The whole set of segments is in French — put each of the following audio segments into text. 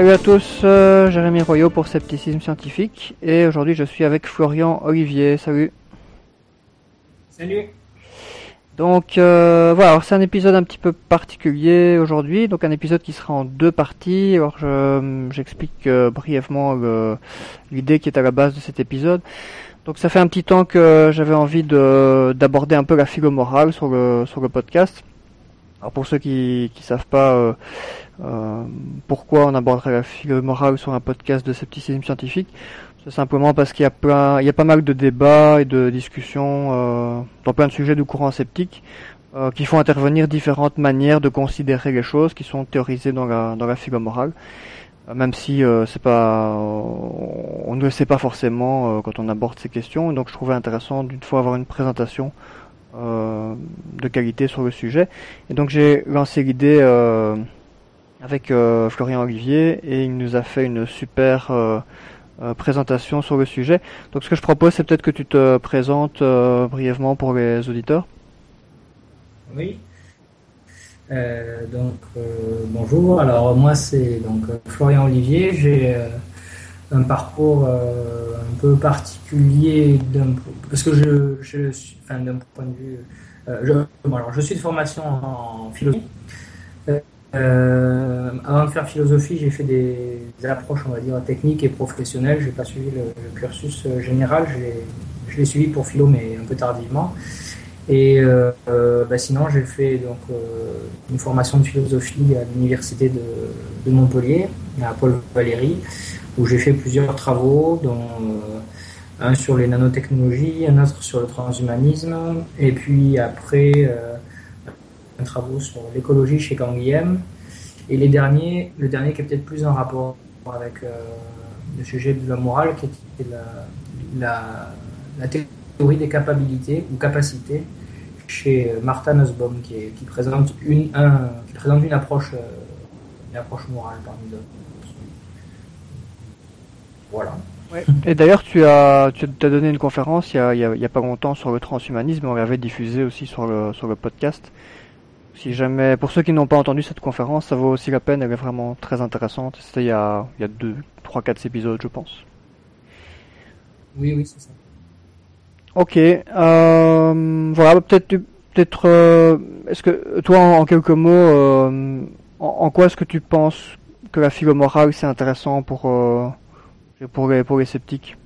Salut à tous, euh, Jérémy Royot pour Scepticisme Scientifique et aujourd'hui je suis avec Florian Olivier. Salut. Salut. Donc euh, voilà, c'est un épisode un petit peu particulier aujourd'hui, donc un épisode qui sera en deux parties. Alors j'explique euh, brièvement l'idée qui est à la base de cet épisode. Donc ça fait un petit temps que j'avais envie d'aborder un peu la philo-morale sur le, sur le podcast. Alors pour ceux qui ne savent pas euh, euh, pourquoi on aborderait la philo morale sur un podcast de scepticisme scientifique, c'est simplement parce qu'il y a plein, il y a pas mal de débats et de discussions euh, dans plein de sujets du courant sceptique qui font intervenir différentes manières de considérer les choses qui sont théorisées dans la dans la philo morale, même si c'est pas, on ne le sait pas forcément quand on aborde ces questions. Donc je trouvais intéressant d'une fois avoir une présentation euh, de qualité sur le sujet. Et donc j'ai lancé l'idée euh, avec euh, Florian Olivier et il nous a fait une super présentation sur le sujet. Donc ce que je propose, c'est peut-être que tu te présentes brièvement pour les auditeurs. Oui. donc bonjour. Alors moi c'est donc Florian Olivier. J'ai un parcours euh, un peu particulier parce que je, je suis, enfin, d'un point de vue, euh, je, alors, je suis de formation en philosophie. Euh, avant de faire philosophie, j'ai fait des, approches, on va dire, techniques et professionnelles. J'ai pas suivi le, cursus général. Je l'ai suivi pour philo, mais un peu tardivement. Et bah, sinon, j'ai fait donc une formation de philosophie à l'université de, de, Montpellier, à Paul Valéry où j'ai fait plusieurs travaux, dont euh, un sur les nanotechnologies, un autre sur le transhumanisme, et puis après euh, un travaux sur l'écologie chez Canguilhem. Et les derniers, le dernier qui est peut-être plus en rapport avec euh, le sujet de la morale, qui était la, théorie des capacités ou capacités chez Martha Nussbaum, qui, présente une, un, qui présente une approche, une approche morale parmi d'autres. Voilà. Et d'ailleurs, tu as, tu as donné une conférence il y, a, il, y a, pas longtemps sur le transhumanisme. On l'avait diffusé aussi sur le, sur le podcast. Si jamais, pour ceux qui n'ont pas entendu cette conférence, ça vaut aussi la peine. Elle est vraiment très intéressante. C'était il y a, il y a deux, trois, quatre épisodes, je pense. Oui, oui, c'est ça. Ok. Euh, voilà, peut-être, peut-être. Euh, est-ce que toi, en, quelques mots, euh, en, en, quoi est-ce que tu penses que la philo morale c'est intéressant pour euh, pour les, pour les sceptiques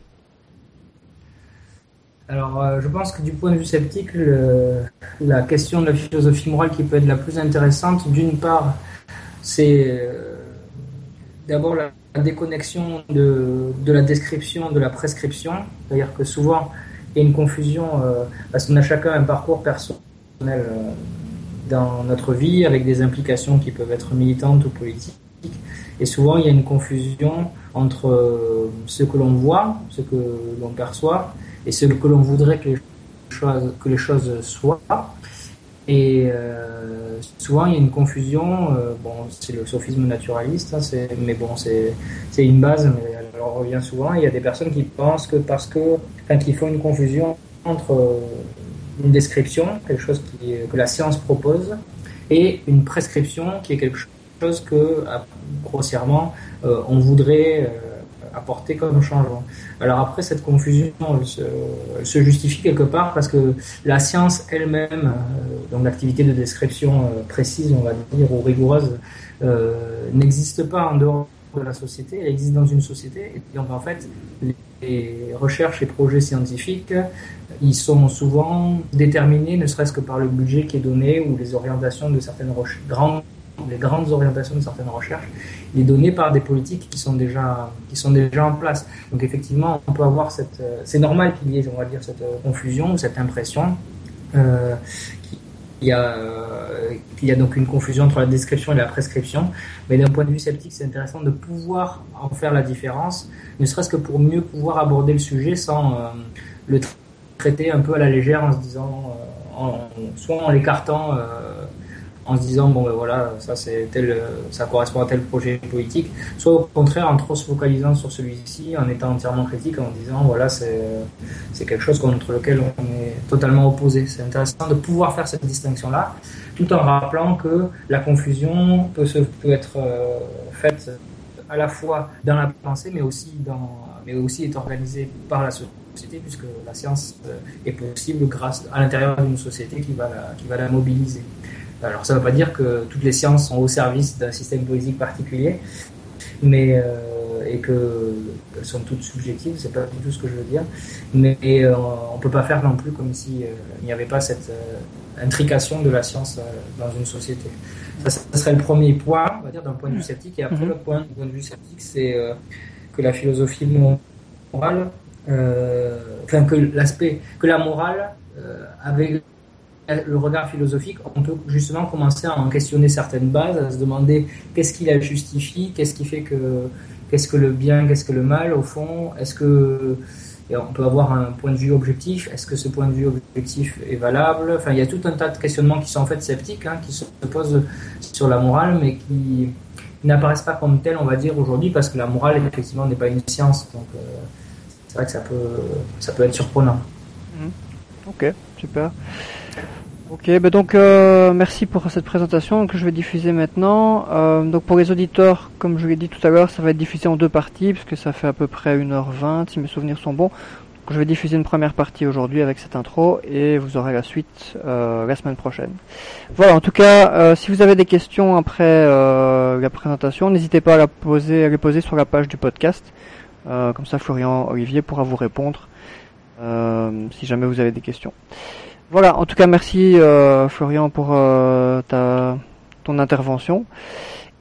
alors, euh, je pense que du point de vue sceptique, la question de la philosophie morale qui peut être la plus intéressante, d'une part, c'est euh, d'abord la, déconnexion de, de, la description de la prescription. C'est-à-dire que souvent, il y a une confusion, euh, parce qu'on a chacun un parcours personnel dans notre vie, avec des implications qui peuvent être militantes ou politiques. Et souvent, il y a une confusion entre euh, ce que l'on voit, ce que l'on perçoit, et ce que l'on voudrait que les choses, soient. Et euh, souvent, il y a une confusion. Euh, bon, c'est le sophisme naturaliste, hein, mais bon, c'est une base, mais elle revient souvent. Il y a des personnes qui pensent que parce que, enfin, une confusion entre une description, quelque chose que la science propose, et une prescription qui est quelque que, grossièrement, euh, on voudrait euh, apporter comme changement. Alors après, cette confusion elle se, justifie quelque part parce que la science elle-même, euh, donc l'activité de description précise, on va dire, ou rigoureuse, n'existe pas en dehors de la société, elle existe dans une société. Et donc en fait, les recherches et projets scientifiques, ils sont souvent déterminés, ne serait-ce que par le budget qui est donné ou les orientations de certaines grandes les grandes orientations de certaines recherches, il est donné par des politiques qui sont déjà, qui sont déjà en place. Donc effectivement, on peut avoir cette... Euh, c'est normal qu'il y ait, on va dire, cette euh, confusion, cette impression euh, qu'il y, a, qu'il y a donc une confusion entre la description et la prescription. Mais d'un point de vue sceptique, c'est intéressant de pouvoir en faire la différence, ne serait-ce que pour mieux pouvoir aborder le sujet sans le traiter un peu à la légère en se disant, soit en l'écartant en se disant bon ben voilà ça c'est tel ça correspond à tel projet politique soit au contraire en trop se focalisant sur celui-ci en étant entièrement critique en disant voilà c'est c'est quelque chose contre lequel on est totalement opposé c'est intéressant de pouvoir faire cette distinction là tout en rappelant que la confusion peut se peut être euh, faite à la fois dans la pensée, mais aussi, dans, mais aussi est organisée par la société, puisque la science euh, est possible grâce à l'intérieur d'une société qui va, qui va la mobiliser. Alors ça ne veut pas dire que toutes les sciences sont au service d'un système politique particulier, mais euh, et que elles sont toutes subjectives, c'est pas du tout ce que je veux dire. Mais euh, on peut pas faire non plus comme si euh, il n'y avait pas cette intrication de la science dans une société. Ça, serait le premier point, on va dire, d'un point de vue sceptique. Et après, mhm. le point, point de vue sceptique, c'est que la philosophie morale, enfin que l'aspect, que la morale avait le regard philosophique, on peut justement commencer à en questionner certaines bases, à se demander qu'est-ce qui la justifie, qu'est-ce qui fait que qu'est-ce que le bien, qu'est-ce que le mal au fond, est-ce que on peut avoir un point de vue objectif, est-ce que ce point de vue objectif est valable? Enfin, il y a tout un tas de questionnements qui sont en fait sceptiques, hein, qui se posent sur la morale, mais qui n'apparaissent pas comme tels, on va dire, aujourd'hui, parce que la morale, effectivement, n'est pas une science. Donc, euh, c'est vrai que ça peut, ça peut être surprenant. Mmh. Ok, super. Ok, ben donc euh, merci pour cette présentation que je vais diffuser maintenant. Euh, donc pour les auditeurs, comme je l'ai dit tout à l'heure, ça va être diffusé en deux parties puisque ça fait à peu près 1h20 si mes souvenirs sont bons. Donc, je vais diffuser une première partie aujourd'hui avec cette intro et vous aurez la suite euh, la semaine prochaine. Voilà, en tout cas, si vous avez des questions après la présentation, n'hésitez pas à, la poser, à les poser sur la page du podcast. comme ça, Florian Olivier pourra vous répondre si jamais vous avez des questions. Voilà, en tout cas, merci euh, Florian pour euh, ta, ton intervention.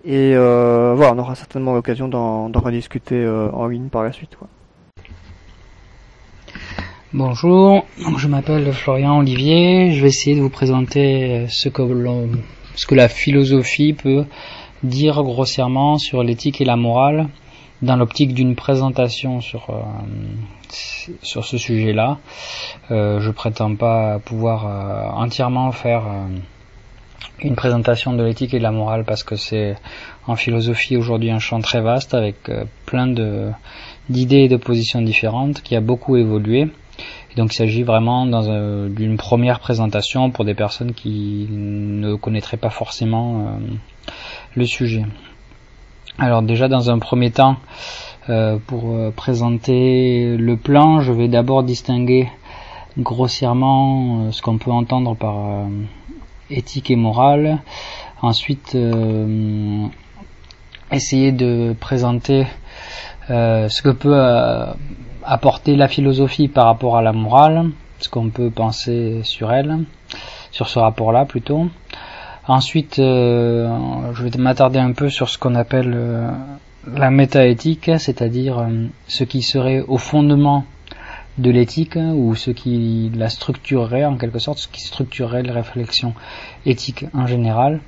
Et euh, voilà, on aura certainement l'occasion d'en rediscuter en ligne par la suite. Bonjour, je m'appelle Florian Olivier. Je vais essayer de vous présenter ce que, ce que la philosophie peut dire grossièrement sur l'éthique et la morale dans l'optique d'une présentation sur sur ce sujet-là. Euh, je prétends pas pouvoir euh, entièrement faire euh, une présentation de l'éthique et de la morale parce que c'est en philosophie aujourd'hui un champ très vaste avec plein de d'idées et de positions différentes qui a beaucoup évolué. Donc il s'agit vraiment d'une première présentation pour des personnes qui ne connaîtraient pas forcément le sujet. Alors déjà dans un premier temps, euh, pour euh, présenter le plan, je vais d'abord distinguer grossièrement euh, ce qu'on peut entendre par éthique et morale. Ensuite, essayer de présenter ce que peut apporter la philosophie par rapport à la morale, ce qu'on peut penser sur elle, sur ce rapport-là plutôt. Ensuite, je vais m'attarder un peu sur ce qu'on appelle la métaéthique, c'est-à-dire euh, ce qui serait au fondement de l'éthique ou ce qui la structurerait en quelque sorte, ce qui structurerait la réflexion éthique en général.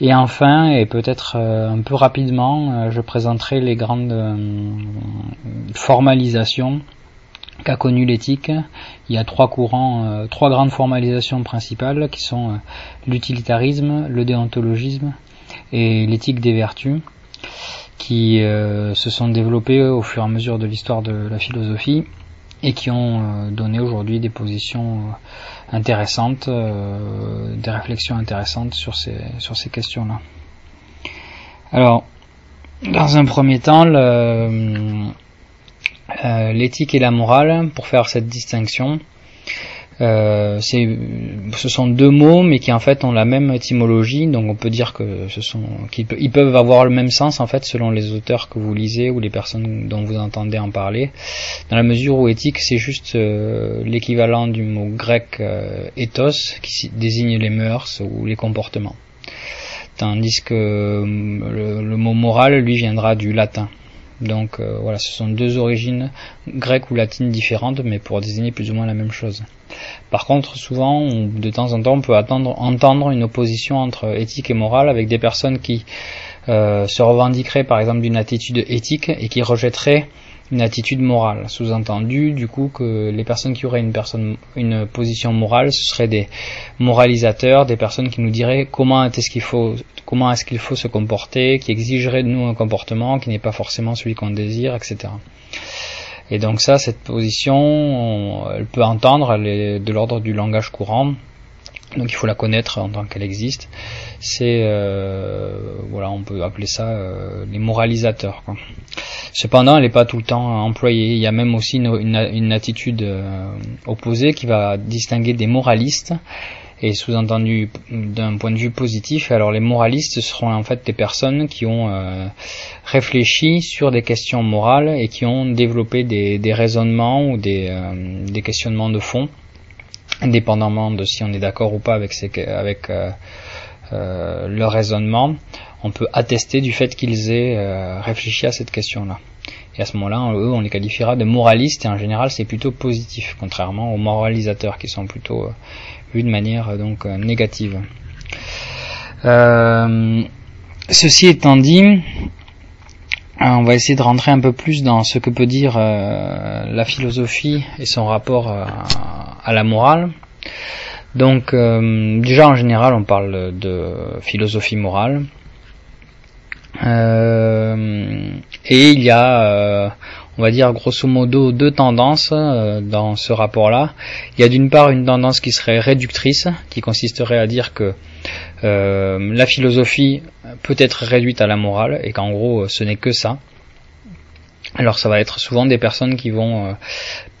Et enfin, et peut-être euh, un peu rapidement, euh, je présenterai les grandes formalisations qu'a connu l'éthique. Il y a trois courants, trois grandes formalisations principales qui sont l'utilitarisme, le déontologisme et l'éthique des vertus qui euh, se sont développés au fur et à mesure de l'histoire de la philosophie et qui ont euh, donné aujourd'hui des positions euh, intéressantes, des réflexions intéressantes sur ces questions-là. Alors, dans un premier temps, l'éthique et la morale, pour faire cette distinction, euh, ce sont deux mots, mais qui en fait ont la même étymologie, donc on peut dire que ce sont, qu'ils peuvent avoir le même sens en fait selon les auteurs que vous lisez ou les personnes dont vous entendez en parler, dans la mesure où éthique c'est juste euh, l'équivalent du mot grec euh, ethos qui désigne les mœurs ou les comportements, tandis que le, mot moral lui viendra du latin. Donc voilà, ce sont deux origines grecques ou latines différentes, mais pour désigner plus ou moins la même chose. Par contre, souvent, de temps en temps, on peut entendre une opposition entre éthique et morale avec des personnes qui euh, se revendiqueraient par exemple d'une attitude éthique et qui rejetteraient une attitude morale. Sous-entendu, du coup, que les personnes qui auraient une, personne, une position morale, ce seraient des moralisateurs, des personnes qui nous diraient comment est-ce qu'il faut, comment est-ce qu'il faut se comporter, qui exigeraient de nous un comportement qui n'est pas forcément celui qu'on désire, etc. Et donc ça, cette position, elle peut entendre, elle est de l'ordre du langage courant. Donc il faut la connaître en tant qu'elle existe. C'est euh, voilà, on peut appeler ça euh, les moralisateurs. Cependant, elle n'est pas tout le temps employée. Il y a même aussi une, attitude euh, opposée qui va distinguer des moralistes et sous-entendu d'un point de vue positif. Alors les moralistes seront en fait des personnes qui ont réfléchi sur des questions morales et qui ont développé des, des raisonnements ou des, questionnements de fond, indépendamment de si on est d'accord ou pas avec, avec euh, leur raisonnement. On peut attester du fait qu'ils aient réfléchi à cette question-là. Et à ce moment-là, eux, on les qualifiera de moralistes, et en général, c'est plutôt positif, contrairement aux moralisateurs qui sont plutôt de manière euh, donc euh, négative. Euh, ceci étant dit, on va essayer de rentrer un peu plus dans ce que peut dire la philosophie et son rapport à, la morale. Donc déjà en général on parle de philosophie morale. et il y a on va dire grosso modo deux tendances euh, dans ce rapport-là. Il y a d'une part une tendance qui serait réductrice, qui consisterait à dire que euh, la philosophie peut être réduite à la morale et qu'en gros ce n'est que ça. Alors ça va être souvent des personnes qui vont euh,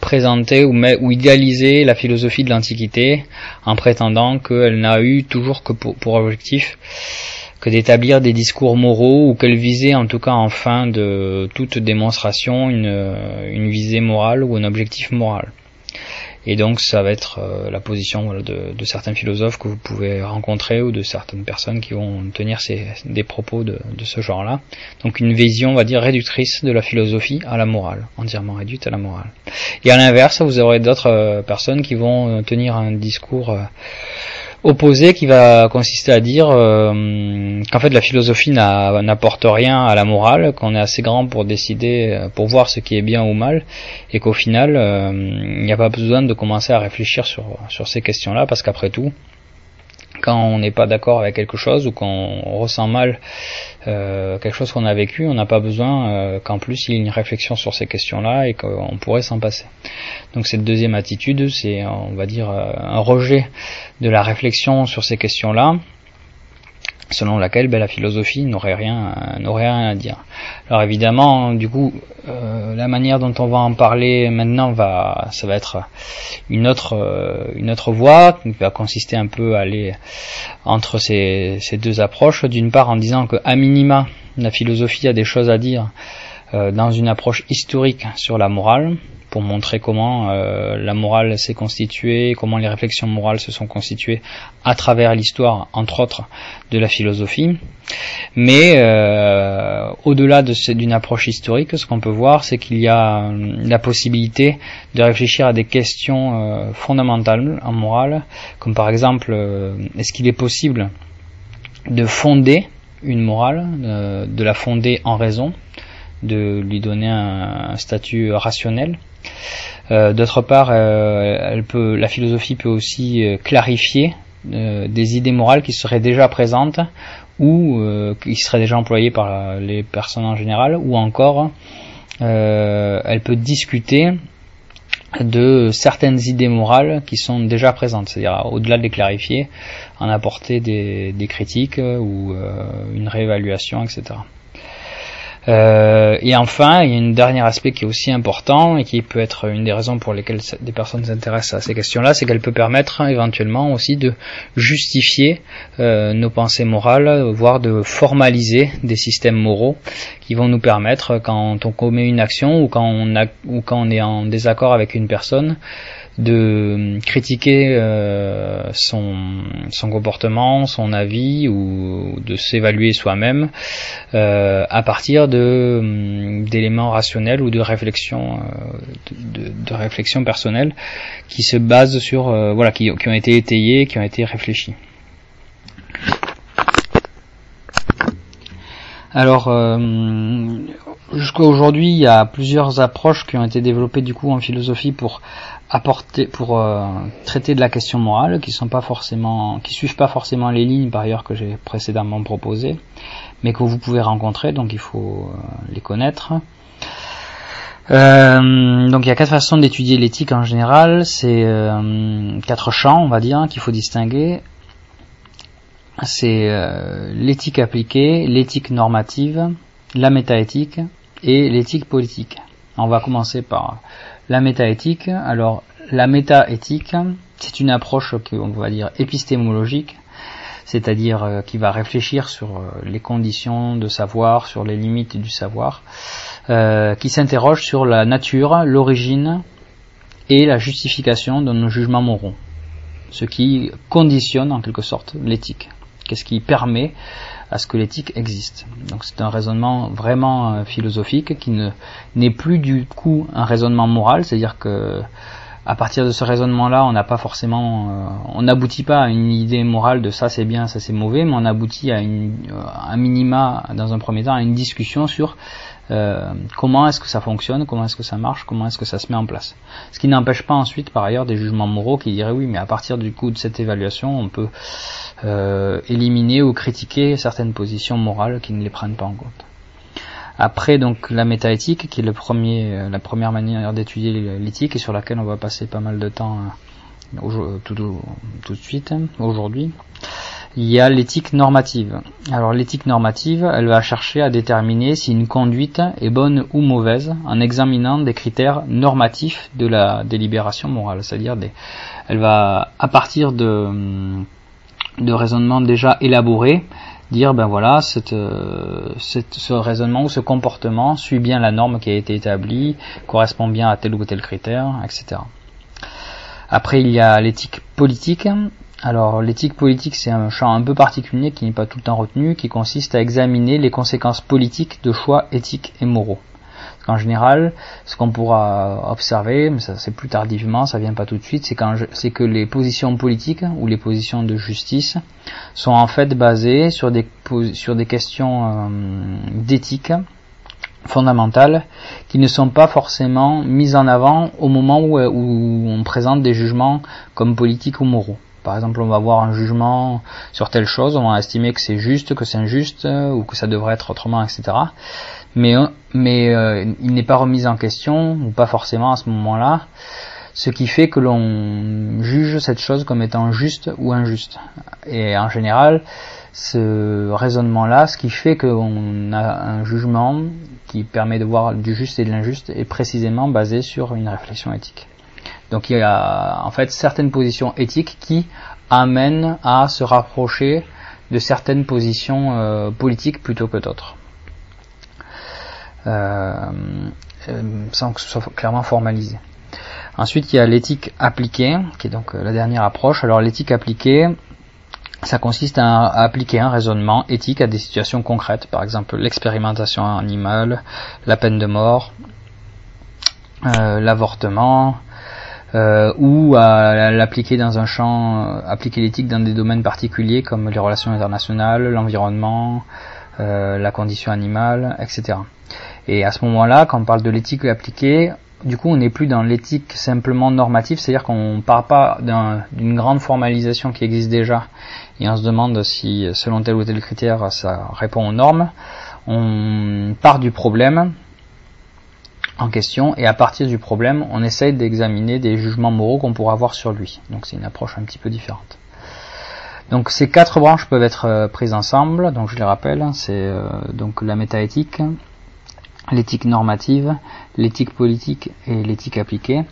présenter ou, idéaliser la philosophie de l'Antiquité en prétendant qu'elle n'a eu toujours que pour objectif que d'établir des discours moraux ou qu'elle visait en tout cas en fin de toute démonstration une, une visée morale ou un objectif moral. Et donc ça va être euh, la position de, de, certains philosophes que vous pouvez rencontrer ou de certaines personnes qui vont tenir ces, des propos de, ce genre-là. Donc une vision, on va dire, réductrice de la philosophie à la morale, entièrement réduite à la morale. Et à l'inverse, vous aurez d'autres euh, personnes qui vont euh, tenir un discours opposé qui va consister à dire euh, qu'en fait la philosophie n'apporte rien à la morale, qu'on est assez grand pour décider, euh, pour voir ce qui est bien ou mal, et qu'au final euh, il n'y a pas besoin de commencer à réfléchir sur, sur ces questions-là, parce qu'après tout, quand on n'est pas d'accord avec quelque chose ou qu'on ressent mal euh, quelque chose qu'on a vécu, on n'a pas besoin euh, qu'en plus il y ait une réflexion sur ces questions-là et qu'on pourrait s'en passer. Donc cette deuxième attitude, c'est on va dire euh, un rejet de la réflexion sur ces questions-là selon laquelle ben, la philosophie n'aurait rien, n'aurait rien à dire. Alors évidemment, du coup, euh, la manière dont on va en parler maintenant va, ça va être une autre, euh, une autre voie qui va consister un peu à aller entre ces, deux approches. D'une part, en disant que à minima, la philosophie a des choses à dire euh, dans une approche historique sur la morale, pour montrer comment euh, la morale s'est constituée, comment les réflexions morales se sont constituées à travers l'histoire, entre autres, de la philosophie. Mais euh, au-delà d'une approche historique, ce qu'on peut voir, c'est qu'il y a euh, la possibilité de réfléchir à des questions fondamentales en morale, comme par exemple, est-ce qu'il est possible de fonder une morale, de la fonder en raison, de lui donner un statut rationnel? euh, d'autre part, euh, la philosophie peut aussi euh, clarifier des idées morales qui seraient déjà présentes ou qui seraient déjà employées par les personnes en général, ou encore elle peut discuter de certaines idées morales qui sont déjà présentes, c'est-à-dire au-delà de les clarifier, en apporter des critiques ou une réévaluation, etc. Euh, et enfin, il y a un dernier aspect qui est aussi important et qui peut être une des raisons pour lesquelles des personnes s'intéressent à ces questions-là, c'est qu'elle peut permettre éventuellement aussi de justifier euh, nos pensées morales, voire de formaliser des systèmes moraux qui vont nous permettre, quand on commet une action ou quand on est en désaccord avec une personne, de critiquer euh, son, son, comportement, son avis ou de s'évaluer soi-même euh, à partir de d'éléments rationnels ou de réflexion euh, de, réflexion personnelle qui se basent sur euh, voilà qui, qui ont été étayés, qui ont été réfléchis. Alors, euh, jusqu'à aujourd'hui, il y a plusieurs approches qui ont été développées du coup en philosophie pour apporter, pour euh, traiter de la question morale, qui sont pas forcément, qui suivent pas forcément les lignes par ailleurs que j'ai précédemment proposées, mais que vous pouvez rencontrer, donc il faut euh, les connaître. Euh, donc il y a quatre façons d'étudier l'éthique en général, c'est euh, quatre champs on va dire qu'il faut distinguer. C'est euh, l'éthique appliquée, l'éthique normative, la métaéthique et l'éthique politique. On va commencer par la métaéthique. Alors la métaéthique, c'est une approche qu'on va dire épistémologique, c'est-à-dire qui va réfléchir sur les conditions de savoir, sur les limites du savoir, euh, qui s'interroge sur la nature, l'origine et la justification de nos jugements moraux, ce qui conditionne en quelque sorte l'éthique. Qu'est-ce qui permet à ce que l'éthique existe. Donc c'est un raisonnement vraiment euh, philosophique qui ne n'est plus du coup un raisonnement moral, c'est-à-dire que à partir de ce raisonnement-là, on n'a pas forcément, euh, on n'aboutit pas à une idée morale de ça c'est bien, ça c'est mauvais, mais on aboutit à une, un minima, dans un premier temps, à une discussion sur euh, comment est-ce que ça fonctionne, comment est-ce que ça marche, comment est-ce que ça se met en place? Ce qui n'empêche pas ensuite par ailleurs des jugements moraux qui diraient oui mais à partir du coup de cette évaluation on peut euh, éliminer ou critiquer certaines positions morales qui ne les prennent pas en compte. Après donc la métaéthique qui est le premier, euh, la première manière d'étudier l'éthique et sur laquelle on va passer pas mal de temps tout, tout de suite aujourd'hui il y a l'éthique normative. Alors l'éthique normative, elle va chercher à déterminer si une conduite est bonne ou mauvaise en examinant des critères normatifs de la délibération morale, c'est-à-dire des, elle va à partir de, de raisonnements déjà élaborés dire ben voilà cette, ce raisonnement ou ce comportement suit bien la norme qui a été établie, correspond bien à tel ou tel critère, etc. Après il y a l'éthique politique alors l'éthique politique c'est un champ un peu particulier qui n'est pas tout le temps retenu, qui consiste à examiner les conséquences politiques de choix éthiques et moraux. En général, ce qu'on pourra observer, mais ça c'est plus tardivement, ça vient pas tout de suite, c'est que les positions politiques ou les positions de justice sont en fait basées sur des, questions euh, d'éthique fondamentales qui ne sont pas forcément mises en avant au moment où on présente des jugements comme politiques ou moraux. Par exemple, on va avoir un jugement sur telle chose, on va estimer que c'est juste, que c'est injuste, euh, ou que ça devrait être autrement, etc. Mais, euh, euh, il n'est pas remis en question, ou pas forcément à ce moment-là, ce qui fait que l'on juge cette chose comme étant juste ou injuste. Et en général, ce raisonnement-là, ce qui fait qu'on a un jugement qui permet de voir du juste et de l'injuste, est précisément basé sur une réflexion éthique. Donc il y a en fait certaines positions éthiques qui amènent à se rapprocher de certaines positions euh, politiques plutôt que d'autres. Euh, euh, sans que ce soit clairement formalisé. Ensuite, il y a l'éthique appliquée, qui est donc la dernière approche. Alors l'éthique appliquée, ça consiste à, appliquer un raisonnement éthique à des situations concrètes, par exemple l'expérimentation animale, la peine de mort, l'avortement, euh, ou à l'appliquer dans un champ, euh, appliquer l'éthique dans des domaines particuliers comme les relations internationales, l'environnement, euh, la condition animale, etc. Et à ce moment-là, quand on parle de l'éthique appliquée, du coup, on n'est plus dans l'éthique simplement normative, c'est-à-dire qu'on ne part pas d'une grande formalisation qui existe déjà et on se demande si, selon tel ou tel critère, ça répond aux normes. On part du problème en question et à partir du problème, on essaye d'examiner des jugements moraux qu'on pourra avoir sur lui. Donc c'est une approche un petit peu différente. Donc ces quatre branches peuvent être euh, prises ensemble, donc je les rappelle, c'est euh, donc la métaéthique, l'éthique normative, l'éthique politique et l'éthique appliquée.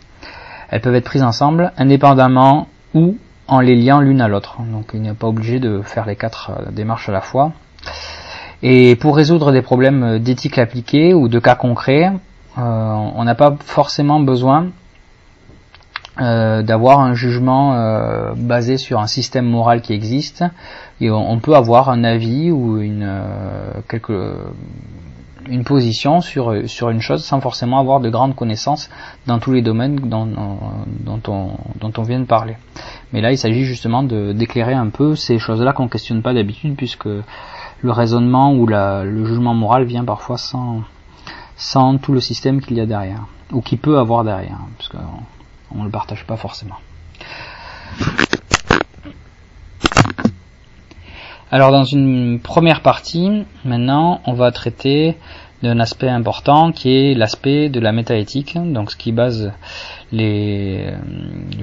Elles peuvent être prises ensemble indépendamment ou en les liant l'une à l'autre. Donc il n'est pas obligé de faire les quatre euh, démarches à la fois. Et pour résoudre des problèmes d'éthique appliquée ou de cas concrets, on n'a pas forcément besoin euh, d'avoir un jugement euh, basé sur un système moral qui existe et on, peut avoir un avis ou une position sur une chose sans forcément avoir de grandes connaissances dans tous les domaines dont, on, vient de parler. Mais là, il s'agit justement d'éclairer un peu ces choses-là qu'on questionne pas d'habitude puisque le raisonnement ou le jugement moral vient parfois sans sans tout le système qu'il y a derrière, ou qui peut avoir derrière, parce qu'on ne le partage pas forcément. Alors dans une première partie, maintenant, on va traiter d'un aspect important qui est l'aspect de la métaéthique, donc ce qui base les euh,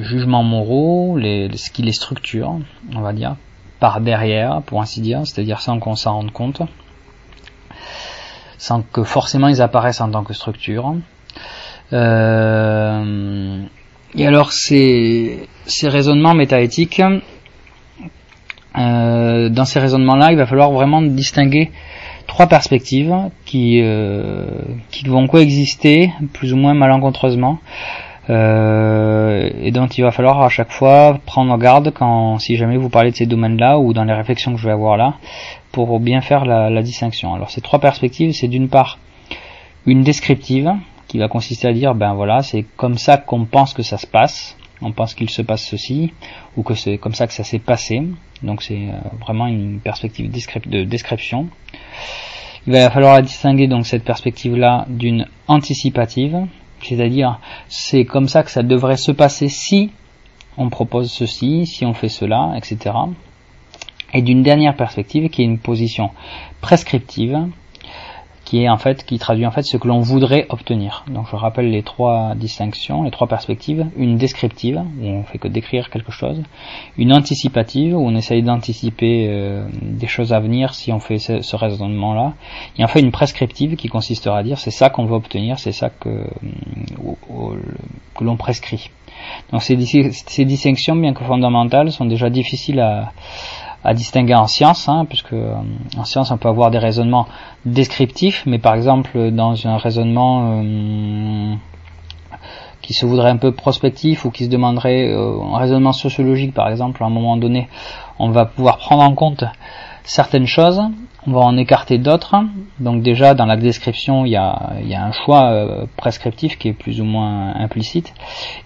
jugements moraux, ce qui les structure, on va dire, par derrière, pour ainsi dire, c'est-à-dire sans qu'on s'en rende compte, sans que forcément ils apparaissent en tant que structure. Euh, et alors ces, ces raisonnements métaéthiques, euh, dans ces raisonnements-là, il va falloir vraiment distinguer trois perspectives qui, euh, qui vont coexister plus ou moins malencontreusement euh, et dont il va falloir à chaque fois prendre garde quand si jamais vous parlez de ces domaines-là ou dans les réflexions que je vais avoir là pour bien faire la, distinction. Alors ces trois perspectives, c'est d'une part une descriptive qui va consister à dire ben voilà c'est comme ça qu'on pense que ça se passe on pense qu'il se passe ceci, ou que c'est comme ça que ça s'est passé. Donc c'est euh, vraiment une perspective de description. Il va falloir distinguer donc cette perspective-là d'une anticipative, c'est-à-dire c'est comme ça que ça devrait se passer si on propose ceci, si on fait cela, etc. Et d'une dernière perspective qui est une position prescriptive, qui est en fait qui traduit en fait ce que l'on voudrait obtenir. Donc je rappelle les trois distinctions, les trois perspectives une descriptive où on fait que décrire quelque chose, une anticipative où on essaye d'anticiper euh, des choses à venir si on fait ce, raisonnement-là, et enfin une prescriptive qui consistera à dire c'est ça qu'on veut obtenir, c'est ça que euh, que l'on prescrit. Donc ces distinctions, bien que fondamentales, sont déjà difficiles à à distinguer en science, hein, puisque euh, en science on peut avoir des raisonnements descriptifs, mais par exemple dans un raisonnement euh, qui se voudrait un peu prospectif ou qui se demanderait euh, un raisonnement sociologique par exemple, à un moment donné, on va pouvoir prendre en compte certaines choses on va en écarter d'autres. Donc déjà dans la description, il y a, un choix euh, prescriptif qui est plus ou moins implicite.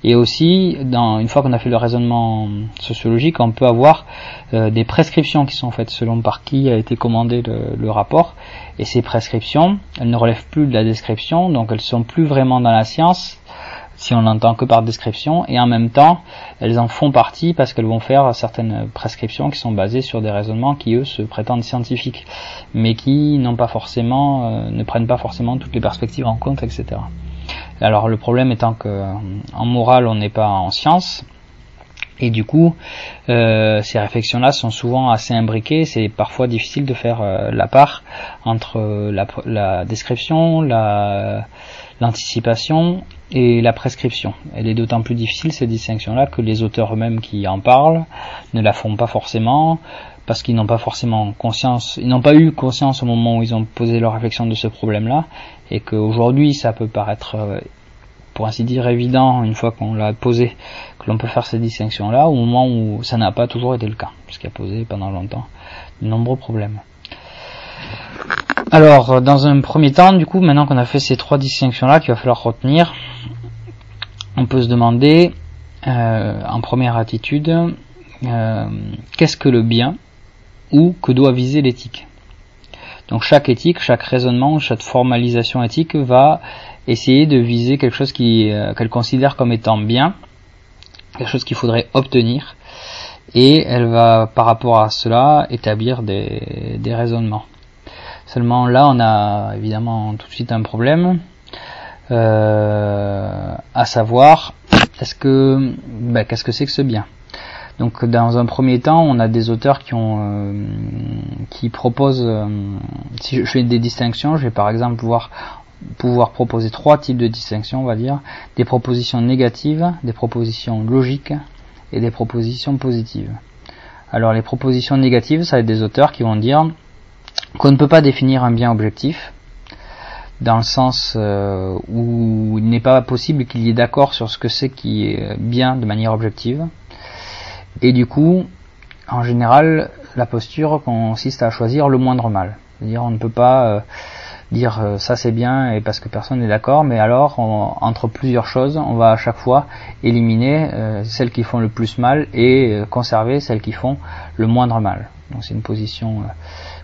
Et aussi, une fois qu'on a fait le raisonnement sociologique, on peut avoir euh, des prescriptions qui sont faites selon par qui a été commandé le, le, rapport. Et ces prescriptions, elles ne relèvent plus de la description, donc elles sont plus vraiment dans la science, si on l'entend que par description, et en même temps, elles en font partie parce qu'elles vont faire certaines prescriptions qui sont basées sur des raisonnements qui eux se prétendent scientifiques, mais qui n'ont pas forcément, euh, ne prennent pas forcément toutes les perspectives en compte, etc. Alors le problème étant que en morale on n'est pas en science, et du coup, euh, ces réflexions-là sont souvent assez imbriquées. C'est parfois difficile de faire euh, la part entre la, la description, la, l'anticipation et la prescription. Elle est d'autant plus difficile cette distinction-là que les auteurs eux-mêmes qui en parlent ne la font pas forcément parce qu'ils n'ont pas forcément conscience, ils n'ont pas eu conscience au moment où ils ont posé leur réflexion de ce problème-là et qu'aujourd'hui ça peut paraître euh, pour ainsi dire évident une fois qu'on l'a posé que l'on peut faire cette distinction-là au moment où ça n'a pas toujours été le cas, ce qui a posé pendant longtemps de nombreux problèmes. Alors, dans un premier temps, du coup, maintenant qu'on a fait ces trois distinctions-là qu'il va falloir retenir, on peut se demander, euh, en première attitude, euh, qu'est-ce que le bien ou que doit viser l'éthique? Donc chaque éthique, chaque raisonnement, chaque formalisation éthique va essayer de viser quelque chose euh, qu'elle considère comme étant bien, quelque chose qu'il faudrait obtenir, et elle va par rapport à cela établir des raisonnements. Seulement là, on a évidemment tout de suite un problème, euh, à savoir, est-ce que, ben, qu'est-ce que c'est que ce bien? Donc, dans un premier temps, on a des auteurs qui ont, euh, qui proposent, euh, si je fais des distinctions, je vais par exemple pouvoir pouvoir proposer trois types de distinctions, on va dire, des propositions négatives, des propositions logiques et des propositions positives. Alors les propositions négatives, ça va être des auteurs qui vont dire qu'on ne peut pas définir un bien objectif, dans le sens euh, où il n'est pas possible qu'il y ait d'accord sur ce que c'est qui est bien de manière objective. Et du coup, en général, la posture consiste à choisir le moindre mal. C'est-à-dire on ne peut pas euh, dire euh, ça c'est bien et parce que personne n'est d'accord, mais alors entre plusieurs choses, on va à chaque fois éliminer celles qui font le plus mal et conserver celles qui font le moindre mal. Donc c'est une position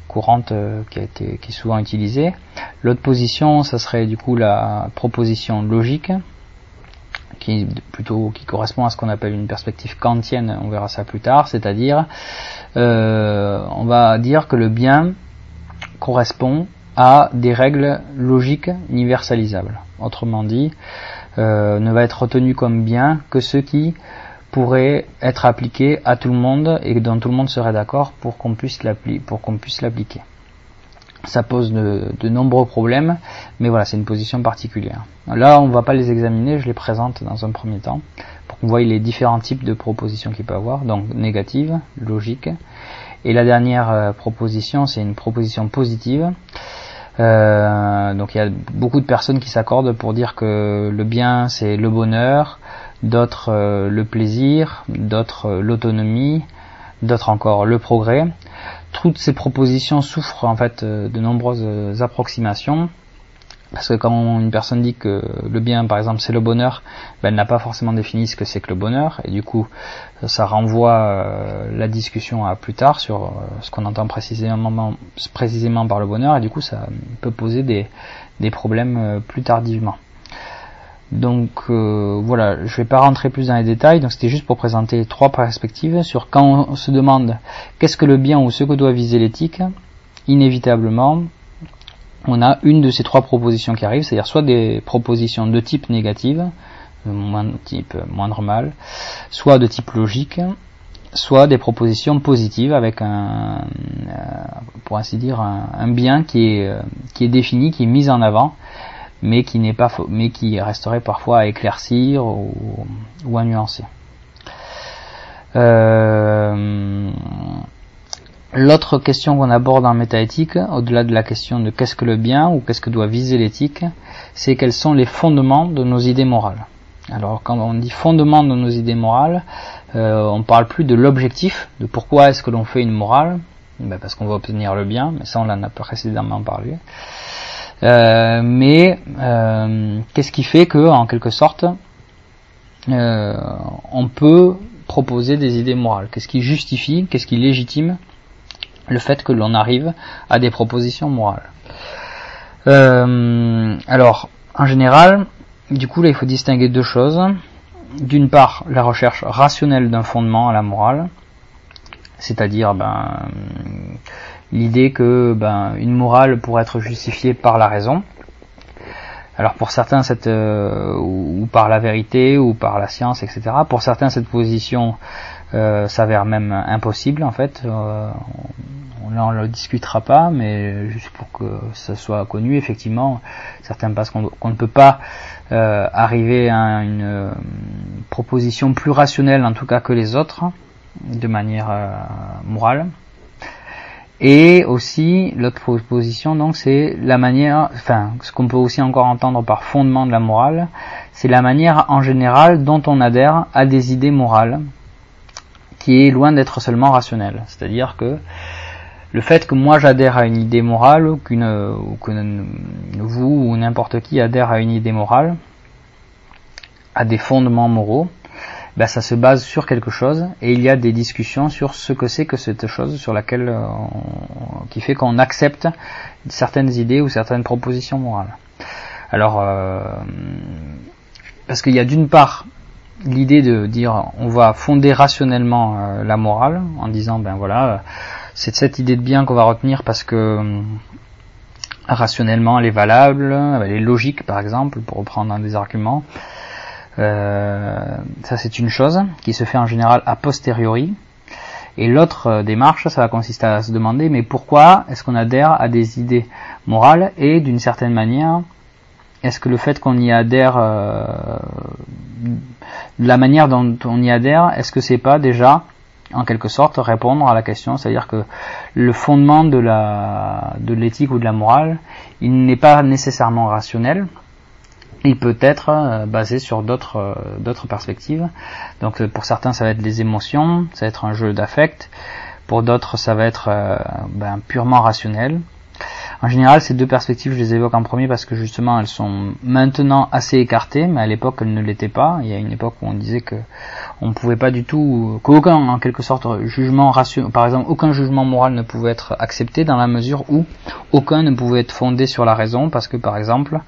courante euh, qui a été qui est souvent utilisée. L'autre position, ça serait du coup la proposition logique, qui plutôt qui correspond à ce qu'on appelle une perspective kantienne. On verra ça plus tard, c'est-à-dire euh, on va dire que le bien correspond a des règles logiques universalisables. Autrement dit, euh, ne va être retenu comme bien que ce qui pourrait être appliqué à tout le monde et dont tout le monde serait d'accord pour qu'on puisse l'appliquer. Ça pose de, nombreux problèmes, mais voilà, c'est une position particulière. Là, on ne va pas les examiner, je les présente dans un premier temps, pour qu'on voie les différents types de propositions qu'il peut avoir, donc négative, logique. Et la dernière euh, proposition, c'est une proposition positive. Euh, donc il y a beaucoup de personnes qui s'accordent pour dire que le bien c'est le bonheur, d'autres euh, le plaisir, d'autres euh, l'autonomie, d'autres encore le progrès. Toutes ces propositions souffrent en fait euh, de nombreuses approximations. Parce que quand une personne dit que le bien, par exemple, c'est le bonheur, ben, elle n'a pas forcément défini ce que c'est que le bonheur, et du coup, ça renvoie la discussion à plus tard sur ce qu'on entend précisément, par le bonheur, et du coup, ça peut poser des problèmes plus tardivement. Donc euh, voilà, je vais pas rentrer plus dans les détails, donc c'était juste pour présenter trois perspectives sur quand on se demande qu'est-ce que le bien ou ce que doit viser l'éthique, inévitablement on a une de ces trois propositions qui arrivent, c'est-à-dire soit des propositions de type négative, euh, moins type moindre mal, soit de type logique, soit des propositions positives avec un, euh, pour ainsi dire, un, bien qui est, qui est défini, qui est mis en avant, mais qui n'est pas mais qui resterait parfois à éclaircir ou, à nuancer. Euh, l'autre question qu'on aborde en métaéthique, au-delà de la question de qu'est-ce que le bien ou qu'est-ce que doit viser l'éthique, c'est quels sont les fondements de nos idées morales. Alors quand on dit fondements de nos idées morales, euh, on parle plus de l'objectif, de pourquoi est-ce que l'on fait une morale, ben parce qu'on va obtenir le bien, mais ça on en a précédemment parlé. Euh, mais euh, qu'est-ce qui fait que, en quelque sorte, euh, on peut proposer des idées morales? Qu'est-ce qui justifie, qu'est-ce qui légitime le fait que l'on arrive à des propositions morales? Alors, en général, du coup, là, il faut distinguer deux choses. D'une part, la recherche rationnelle d'un fondement à la morale, c'est-à-dire ben, l'idée que ben, une morale pourrait être justifiée par la raison. Alors pour certains, cette, euh, ou, par la vérité, ou par la science, etc. Pour certains, cette position euh, s'avère même impossible en fait. Euh, on, ne le discutera pas, mais juste pour que ça soit connu, effectivement, certains pensent qu'on ne peut pas arriver à une proposition plus rationnelle, en tout cas que les autres, de manière morale. Et aussi, l'autre proposition, donc, c'est la manière, enfin, ce qu'on peut aussi encore entendre par fondement de la morale, c'est la manière en général dont on adhère à des idées morales, qui est loin d'être seulement rationnelle. C'est-à-dire que le fait que moi j'adhère à une idée morale, ou, qu'une, ou que vous ou n'importe qui adhère à une idée morale, à des fondements moraux, ben, ça se base sur quelque chose et il y a des discussions sur ce que c'est que cette chose sur laquelle euh, qui fait qu'on accepte certaines idées ou certaines propositions morales. Alors euh, parce qu'il y a d'une part l'idée de dire on va fonder rationnellement euh, la morale en disant ben voilà c'est cette idée de bien qu'on va retenir parce que rationnellement elle est valable, elle est logique par exemple pour reprendre un des arguments. Euh, ça c'est une chose qui se fait en général a posteriori. Et l'autre euh, démarche, ça va consister à se demander, mais pourquoi est-ce qu'on adhère à des idées morales et d'une certaine manière, est-ce que le fait qu'on y adhère, euh, la manière dont on y adhère, est-ce que c'est pas déjà, en quelque sorte, répondre à la question, c'est-à-dire que le fondement de la, de l'éthique ou de la morale, il n'est pas nécessairement rationnel, il peut être euh, basé sur d'autres euh, perspectives. Donc euh, pour certains ça va être les émotions, ça va être un jeu d'affect. Pour d'autres ça va être ben, purement rationnel. En général, ces deux perspectives, je les évoque en premier parce que justement, elles sont maintenant assez écartées, mais à l'époque, elles ne l'étaient pas. Il y a une époque où on disait que on ne pouvait pas du tout, qu'aucun, en quelque sorte, jugement rationnel, par exemple, aucun jugement moral ne pouvait être accepté dans la mesure où aucun ne pouvait être fondé sur la raison, parce que par exemple,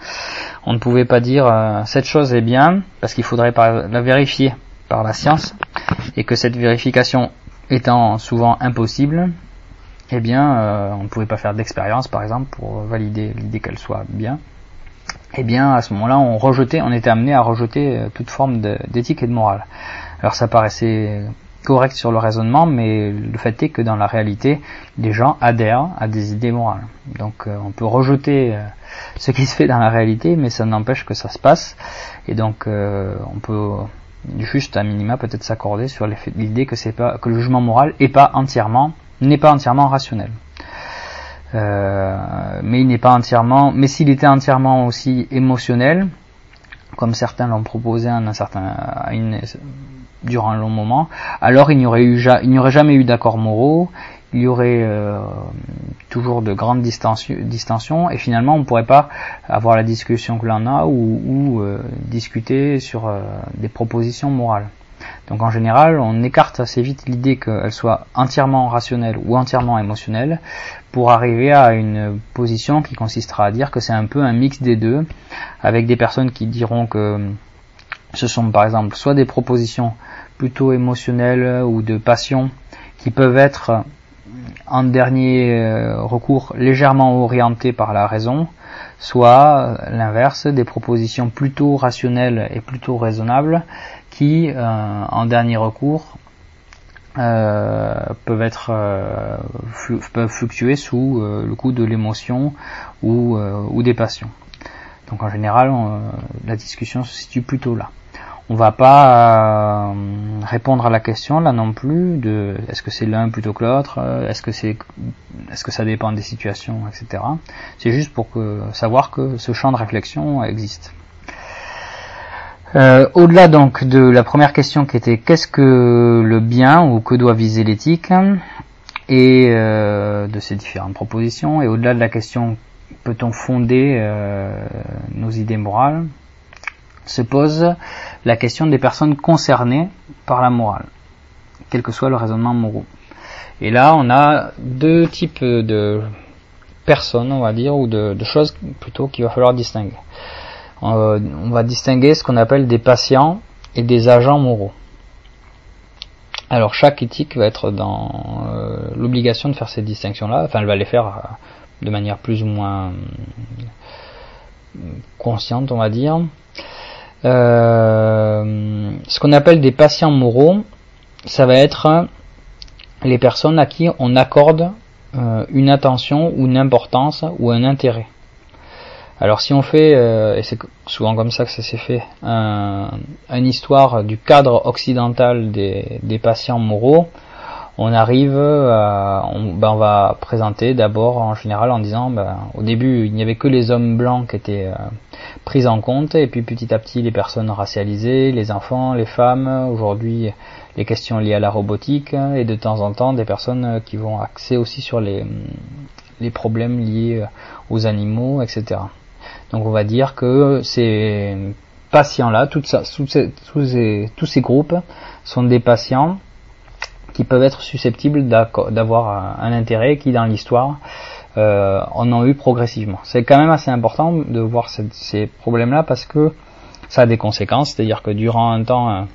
on ne pouvait pas dire euh, cette chose est bien, parce qu'il faudrait la vérifier par la science, et que cette vérification étant souvent impossible, eh bien, euh, on ne pouvait pas faire d'expérience, par exemple, pour valider l'idée qu'elle soit bien. Eh bien, à ce moment-là, on rejetait, on était amené à rejeter euh, toute forme d'éthique et de morale. Alors, ça paraissait correct sur le raisonnement, mais le fait est que dans la réalité, les gens adhèrent à des idées morales. Donc, euh, on peut rejeter ce qui se fait dans la réalité, mais ça n'empêche que ça se passe. Et donc, on peut juste à minima peut-être s'accorder sur l'idée que que le jugement moral est pas entièrement n'est pas entièrement rationnel. Euh, mais il n'est pas entièrement, mais s'il était entièrement aussi émotionnel, comme certains l'ont proposé à un certain, durant un long moment, alors il n'y aurait jamais eu d'accords moraux, il y aurait euh, toujours de grandes distensions et finalement on ne pourrait pas avoir la discussion que l'on a ou, euh, discuter sur des propositions morales. Donc en général, on écarte assez vite l'idée qu'elle soit entièrement rationnelle ou entièrement émotionnelle pour arriver à une position qui consistera à dire que c'est un peu un mix des deux, avec des personnes qui diront que ce sont par exemple soit des propositions plutôt émotionnelles ou de passion qui peuvent être en dernier euh, recours légèrement orientées par la raison, soit l'inverse, des propositions plutôt rationnelles et plutôt raisonnables qui, euh, en dernier recours, euh, peuvent être euh, peuvent fluctuer sous le coup de l'émotion ou, ou des passions. Donc en général, la discussion se situe plutôt là. On va pas répondre à la question là non plus de est-ce que c'est l'un plutôt que l'autre, est-ce que c'est est-ce que ça dépend des situations, etc. C'est juste pour savoir que ce champ de réflexion existe. Euh, au-delà donc de la première question qui était qu'est-ce que le bien ou que doit viser l'éthique et euh, de ces différentes propositions et au-delà de la question peut-on fonder euh, nos idées morales se pose la question des personnes concernées par la morale quel que soit le raisonnement moraux. Et là on a deux types de personnes on va dire ou de, de choses plutôt qu'il va falloir distinguer on va distinguer ce qu'on appelle des patients et des agents moraux. Alors chaque éthique va être dans euh, l'obligation de faire ces distinctions-là, enfin elle va les faire euh, de manière plus ou moins consciente, on va dire. ce qu'on appelle des patients moraux, ça va être les personnes à qui on accorde une attention ou une importance ou un intérêt. Alors si on fait, euh, et c'est souvent comme ça que ça s'est fait, un, une histoire du cadre occidental des, patients moraux, on arrive on, ben on va présenter d'abord en général en disant, ben, au début il n'y avait que les hommes blancs qui étaient euh, pris en compte, et puis petit à petit les personnes racialisées, les enfants, les femmes, aujourd'hui les questions liées à la robotique, et de temps en temps des personnes qui vont axer aussi sur les, les problèmes liés aux animaux, etc. Donc on va dire que ces patients-là, tous ces groupes sont des patients qui peuvent être susceptibles d'avoir un intérêt qui dans l'histoire euh, en ont eu progressivement. C'est quand même assez important de voir ces problèmes-là parce que ça a des conséquences, c'est-à-dire que durant un temps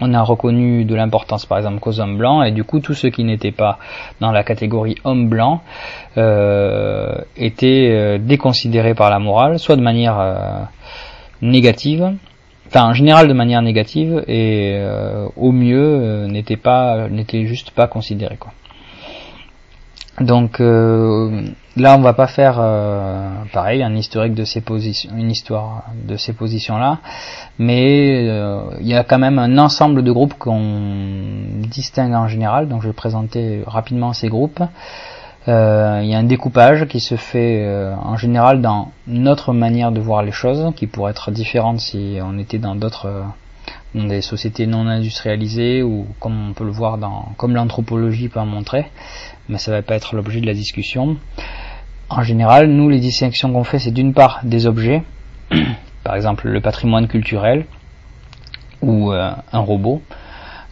on a reconnu de l'importance par exemple qu'aux hommes blancs. Et du coup tous ceux qui n'étaient pas dans la catégorie hommes blancs euh, étaient euh, déconsidérés par la morale, soit de manière euh, négative, enfin en général de manière négative. Et euh, au mieux n'étaient pas n'étaient juste pas considérés quoi. Donc là, on va pas faire euh, pareil un historique de ces positions, une histoire de ces positions-là, mais euh, il y a quand même un ensemble de groupes qu'on distingue en général. Donc, je vais présenter rapidement ces groupes. Euh, il y a un découpage qui se fait en général dans notre manière de voir les choses, qui pourrait être différente si on était dans d'autres dans des sociétés non industrialisées ou comme on peut le voir dans comme l'anthropologie peut en montrer mais ça va pas être l'objet de la discussion en général, nous, les distinctions qu'on fait, c'est d'une part des objets, par exemple le patrimoine culturel ou euh, un robot.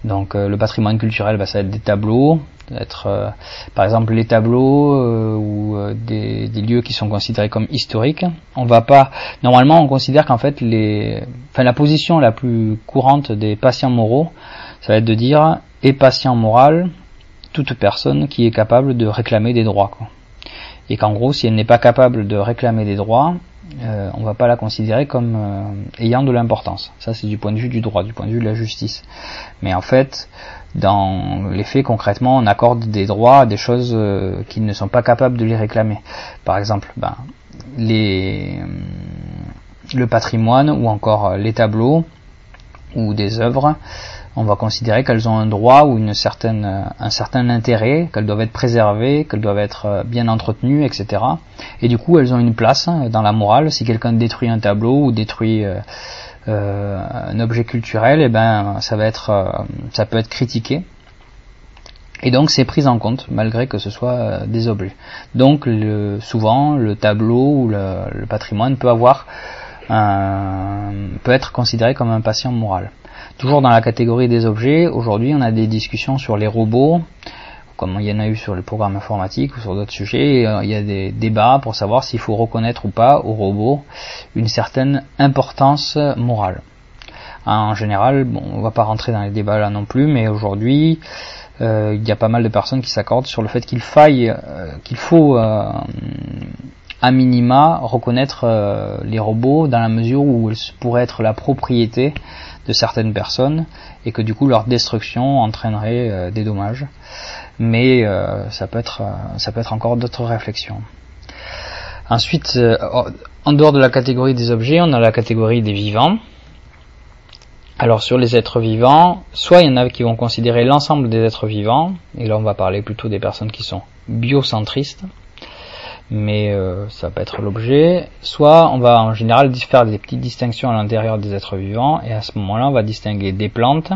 Donc euh, le patrimoine culturel, bah, ça va être des tableaux, être euh, par exemple les tableaux ou des, des, lieux qui sont considérés comme historiques. On va pas, normalement, on considère qu'en fait les, enfin la position la plus courante des patients moraux, ça va être de dire et patient moral toute personne qui est capable de réclamer des droits. Quoi. Et qu'en gros, si elle n'est pas capable de réclamer des droits, euh, on va pas la considérer comme euh, ayant de l'importance. Ça, c'est du point de vue du droit, du point de vue de la justice. Mais en fait, dans les faits, concrètement, on accorde des droits à des choses euh, qui ne sont pas capables de les réclamer. Par exemple, ben, les, le patrimoine ou encore les tableaux ou des œuvres on va considérer qu'elles ont un droit ou une certaine, euh, un certain intérêt, qu'elles doivent être préservées, qu'elles doivent être euh, bien entretenues, etc. Et du coup, elles ont une place hein, dans la morale. Si quelqu'un détruit un tableau ou détruit euh, un objet culturel, eh ben, ça va être, ça peut être critiqué. Et donc c'est pris en compte malgré que ce soit des objets. Donc souvent le tableau ou le, patrimoine peut avoir peut être considéré comme un patient moral. Toujours dans la catégorie des objets, aujourd'hui on a des discussions sur les robots, comme il y en a eu sur le programme informatique ou sur d'autres sujets, euh, il y a des débats pour savoir s'il faut reconnaître ou pas aux robots une certaine importance morale. En général, bon, on va pas rentrer dans les débats là non plus, mais aujourd'hui, euh, il y a pas mal de personnes qui s'accordent sur le fait qu'il faille, euh, qu'il faut à minima reconnaître les robots dans la mesure où ils pourraient être la propriété de certaines personnes et que du coup leur destruction entraînerait euh, des dommages. Mais euh, ça peut être euh, ça peut être encore d'autres réflexions. Ensuite, en dehors de la catégorie des objets, on a la catégorie des vivants. Alors sur les êtres vivants, soit il y en a qui vont considérer l'ensemble des êtres vivants, et là on va parler plutôt des personnes qui sont biocentristes, mais euh, ça peut être l'objet. Soit on va en général faire des petites distinctions à l'intérieur des êtres vivants, et à ce moment-là on va distinguer des plantes.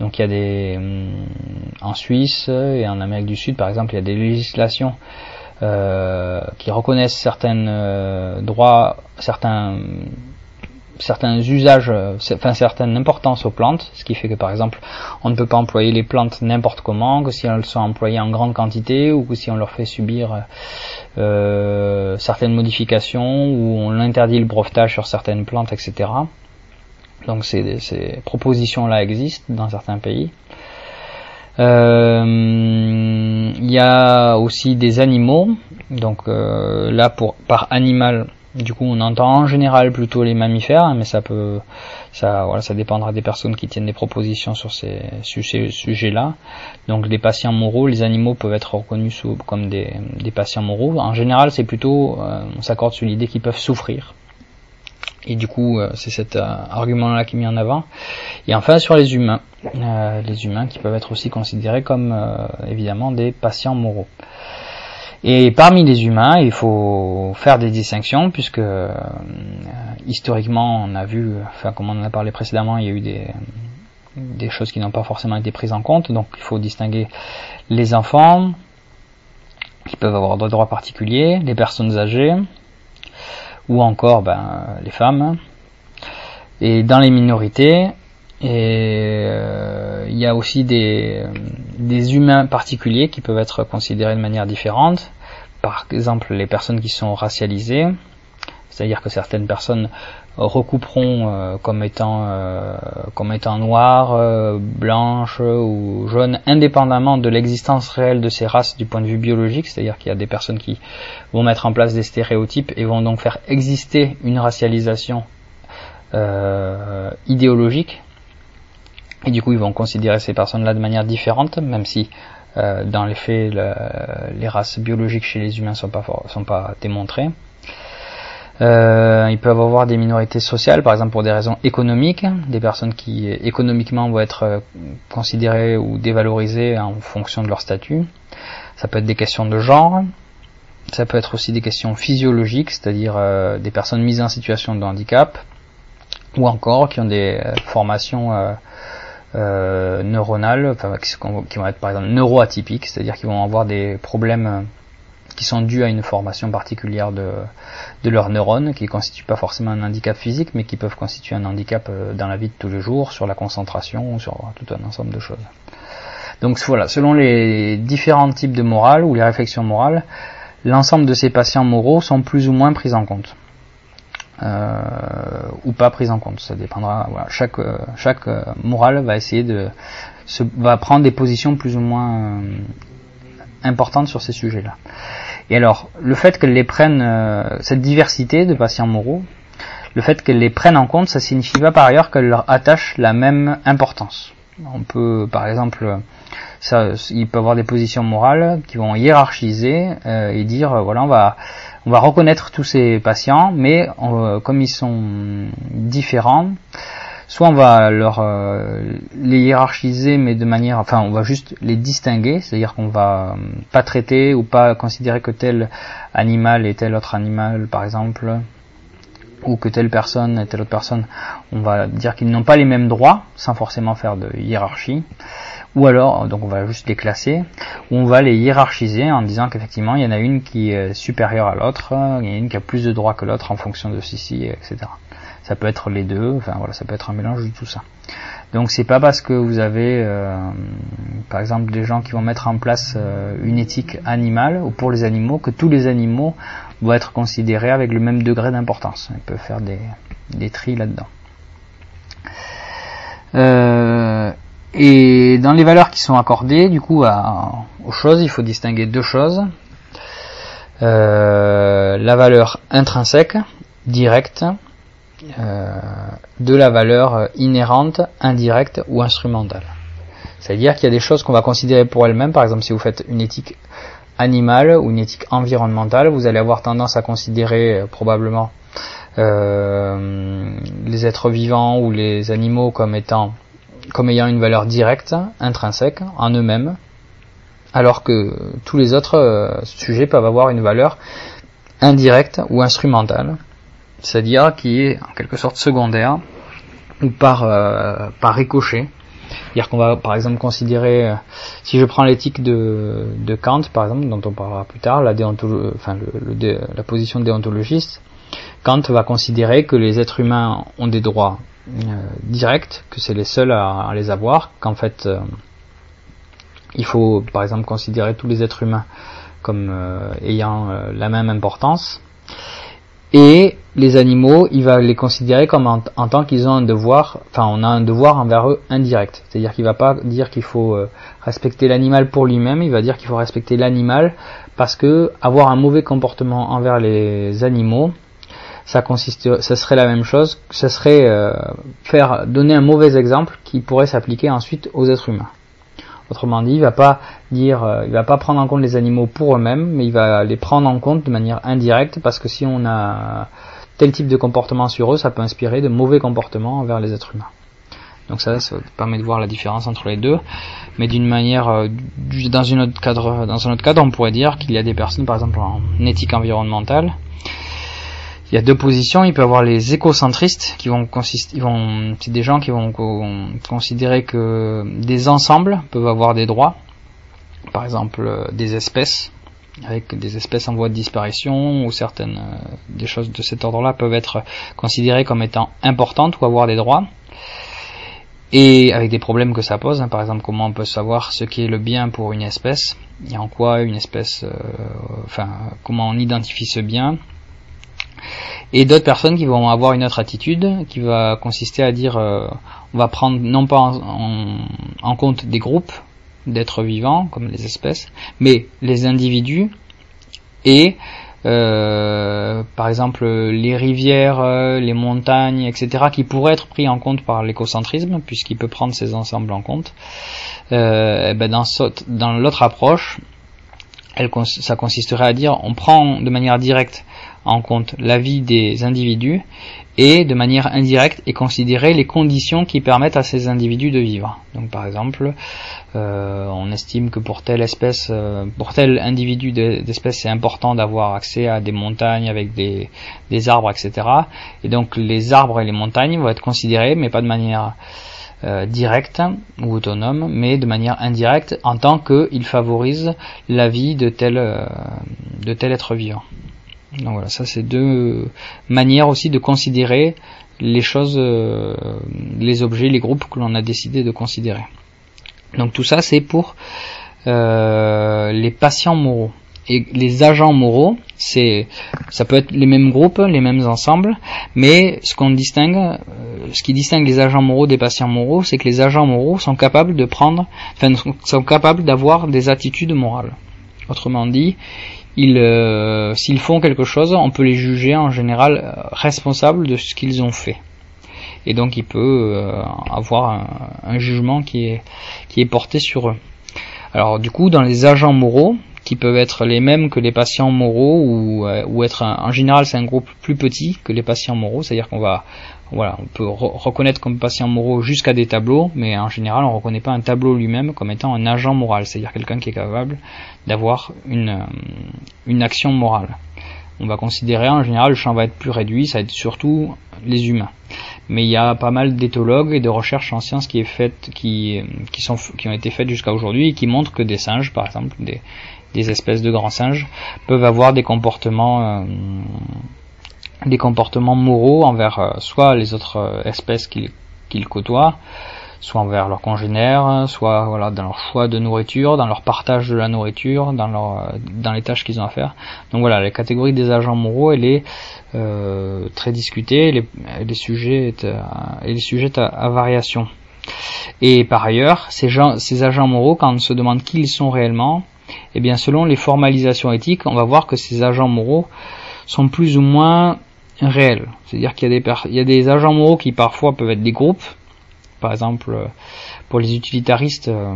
Donc il y a des hum, en Suisse et en Amérique du Sud par exemple il y a des législations euh, qui reconnaissent certains euh, droits, certains certains usages, euh, enfin certaines importances aux plantes, ce qui fait que par exemple on ne peut pas employer les plantes n'importe comment, que si elles sont employées en grande quantité ou que si on leur fait subir euh, certaines modifications ou on interdit le brevetage sur certaines plantes, etc. Donc ces, propositions-là existent dans certains pays. Euh, il y a aussi des animaux, donc là pour par animal du coup, on entend en général plutôt les mammifères, hein, mais ça peut, ça, voilà, ça dépendra des personnes qui tiennent des propositions sur ces, sujets-là. Donc, les patients moraux, les animaux peuvent être reconnus comme des, patients moraux. En général, c'est plutôt, euh, on s'accorde sur l'idée qu'ils peuvent souffrir. Et du coup, euh, c'est cet euh, argument-là qui est mis en avant. Et enfin, sur les humains, les humains qui peuvent être aussi considérés comme évidemment des patients moraux. Et parmi les humains, il faut faire des distinctions puisque euh, historiquement, on a vu, enfin comme on en a parlé précédemment, il y a eu des, choses qui n'ont pas forcément été prises en compte. Donc il faut distinguer les enfants qui peuvent avoir des droits particuliers, les personnes âgées ou encore ben, les femmes. Et dans les minorités, et euh, il y a aussi des, humains particuliers qui peuvent être considérés de manière différente. Par exemple, les personnes qui sont racialisées, c'est-à-dire que certaines personnes recouperont euh, comme étant euh, comme étant noires, blanches ou jaunes, indépendamment de l'existence réelle de ces races du point de vue biologique, c'est-à-dire qu'il y a des personnes qui vont mettre en place des stéréotypes et vont donc faire exister une racialisation idéologique et du coup, ils vont considérer ces personnes-là de manière différente, même si euh, dans les faits, les races biologiques chez les humains sont pas sont pas démontrées. Euh, ils peuvent avoir des minorités sociales, par exemple pour des raisons économiques, des personnes qui économiquement vont être euh, considérées ou dévalorisées en fonction de leur statut. Ça peut être des questions de genre, ça peut être aussi des questions physiologiques, c'est-à-dire euh, des personnes mises en situation de handicap, ou encore qui ont des formations euh, neuronales, qui, vont être par exemple neuroatypiques, c'est-à-dire qu'ils vont avoir des problèmes euh, qui sont dus à une formation particulière de, de leurs neurones, qui ne constituent pas forcément un handicap physique, mais qui peuvent constituer un handicap euh, dans la vie de tous les jours, sur la concentration, sur tout un ensemble de choses. Donc voilà, selon les différents types de morale ou les réflexions morales, l'ensemble de ces patients moraux sont plus ou moins pris en compte. Euh, ou pas prise en compte. Ça dépendra. Voilà, chaque chaque morale va essayer de se, va prendre des positions plus ou moins importantes sur ces sujets-là. Et alors, le fait qu'elle les prenne, cette diversité de patients moraux, le fait qu'elle les prenne en compte, ça signifie pas par ailleurs qu'elle leur attache la même importance. On peut, par exemple, il peut avoir des positions morales qui vont hiérarchiser euh, et dire, euh, voilà, on va, on va reconnaître tous ces patients, mais euh, comme ils sont différents, soit on va leur les hiérarchiser, mais de manière, enfin, on va juste les distinguer, c'est-à-dire qu'on va pas traiter ou pas considérer que tel animal et tel autre animal, par exemple, ou que telle personne et telle autre personne, on va dire qu'ils n'ont pas les mêmes droits, sans forcément faire de hiérarchie, ou alors, donc on va juste les classer, ou on va les hiérarchiser en disant qu'effectivement il y en a une qui est supérieure à l'autre, il y en a une qui a plus de droits que l'autre en fonction de ceci, etc. Ça peut être les deux, enfin voilà, ça peut être un mélange de tout ça. Donc c'est pas parce que vous avez, euh, par exemple, des gens qui vont mettre en place euh, une éthique animale ou pour les animaux que tous les animaux vont être considérés avec le même degré d'importance. On peut faire des, des tris là-dedans. Euh, et dans les valeurs qui sont accordées, du coup, aux choses, il faut distinguer deux choses. la valeur intrinsèque, directe, euh, de la valeur inhérente, indirecte ou instrumentale. C'est-à-dire qu'il y a des choses qu'on va considérer pour elles-mêmes, par exemple si vous faites une éthique animale ou une éthique environnementale, vous allez avoir tendance à considérer euh, probablement euh, les êtres vivants ou les animaux comme étant comme ayant une valeur directe, intrinsèque en eux-mêmes, alors que tous les autres sujets peuvent avoir une valeur indirecte ou instrumentale c'est-à-dire qui est en quelque sorte secondaire ou par euh, par ricochet. C'est-à-dire qu'on va par exemple considérer, euh, si je prends l'éthique de, Kant par exemple, dont on parlera plus tard, la, enfin, le, la position déontologiste, Kant va considérer que les êtres humains ont des droits euh, directs, que c'est les seuls à, les avoir, qu'en fait il faut par exemple considérer tous les êtres humains comme ayant la même importance et les animaux, il va les considérer comme en, tant qu'ils ont un devoir, enfin on a un devoir envers eux indirect. C'est-à-dire qu'il va pas dire qu'il faut euh, respecter l'animal pour lui-même, il va dire qu'il faut respecter l'animal parce que avoir un mauvais comportement envers les animaux, ça consiste, ça serait la même chose, ça serait euh, faire donner un mauvais exemple qui pourrait s'appliquer ensuite aux êtres humains. Autrement dit, il va pas dire, euh, il va pas prendre en compte les animaux pour eux-mêmes, mais il va les prendre en compte de manière indirecte parce que si on a tel type de comportement sur eux, ça peut inspirer de mauvais comportements envers les êtres humains. Donc ça, ça permet de voir la différence entre les deux, mais d'une manière, euh, dans un autre cadre, on pourrait dire qu'il y a des personnes, par exemple en éthique environnementale, il y a deux positions. Il peut y avoir les écocentristes qui vont consister, ils vont, c'est des gens qui vont considérer que des ensembles peuvent avoir des droits. Par exemple, euh, des espèces, avec des espèces en voie de disparition ou certaines euh, des choses de cet ordre-là peuvent être considérées comme étant importantes ou avoir des droits. Et avec des problèmes que ça pose, hein. par exemple comment on peut savoir ce qui est le bien pour une espèce et en quoi une espèce, euh, enfin comment on identifie ce bien, et d'autres personnes qui vont avoir une autre attitude qui va consister à dire euh, on va prendre non pas en, compte des groupes d'êtres vivants comme les espèces mais les individus et euh, par exemple les rivières, euh, les montagnes, etc., qui pourraient être pris en compte par l'écocentrisme, puisqu'il peut prendre ces ensembles en compte. Euh, ben dans, dans l'autre approche, elle, ça consisterait à dire on prend de manière directe en compte la vie des individus et de manière indirecte et considérer les conditions qui permettent à ces individus de vivre. Donc par exemple, euh, on estime que pour telle espèce, euh, pour tel individu d'espèce, c'est important d'avoir accès à des montagnes avec des, arbres, etc. Et donc les arbres et les montagnes vont être considérés, mais pas de manière euh, directe ou autonome, mais de manière indirecte en tant qu'ils favorisent la vie de tel, de tel être vivant. Donc voilà, ça c'est deux manières aussi de considérer les choses, euh, les objets, les groupes que l'on a décidé de considérer. Donc tout ça c'est pour euh, les patients moraux. et les agents moraux, c'est, ça peut être les mêmes groupes, les mêmes ensembles, mais ce qu'on distingue, euh, ce qui distingue les agents moraux des patients moraux, c'est que les agents moraux sont capables de prendre, enfin, sont capables d'avoir des attitudes morales. Autrement dit, ils, euh, s'ils font quelque chose, on peut les juger en général euh, responsables de ce qu'ils ont fait. Et donc, il peut avoir un, jugement qui est, qui est porté sur eux. Alors, du coup, dans les agents moraux, qui peuvent être les mêmes que les patients moraux ou, euh, ou être en général c'est un groupe plus petit que les patients moraux, c'est-à-dire qu'on va voilà, on peut reconnaître comme patient moraux jusqu'à des tableaux, mais en général on ne reconnaît pas un tableau lui-même comme étant un agent moral, c'est-à-dire quelqu'un qui est capable d'avoir une, euh, une action morale. On va considérer en général le champ va être plus réduit, ça va être surtout les humains. Mais il y a pas mal d'éthologues et de recherches en sciences qui, est fait, qui, qui, ont été faites jusqu'à aujourd'hui et qui montrent que des singes, par exemple, des, des espèces de grands singes peuvent avoir des comportements euh, des comportements moraux envers euh, soit les autres euh, espèces qu'ils côtoient, soit envers leurs congénères, soit voilà dans leur choix de nourriture, dans leur partage de la nourriture, dans leur dans les tâches qu'ils ont à faire. Donc voilà, la catégorie des agents moraux, elle est très discutée, les sujets et les sujets à, à, variation. Et par ailleurs, ces, gens, ces agents moraux, quand on se demande qui ils sont réellement, eh bien, selon les formalisations éthiques, on va voir que ces agents moraux sont plus ou moins réels. C'est-à-dire qu'il y, a des agents moraux qui parfois peuvent être des groupes. Par exemple, pour les utilitaristes, euh,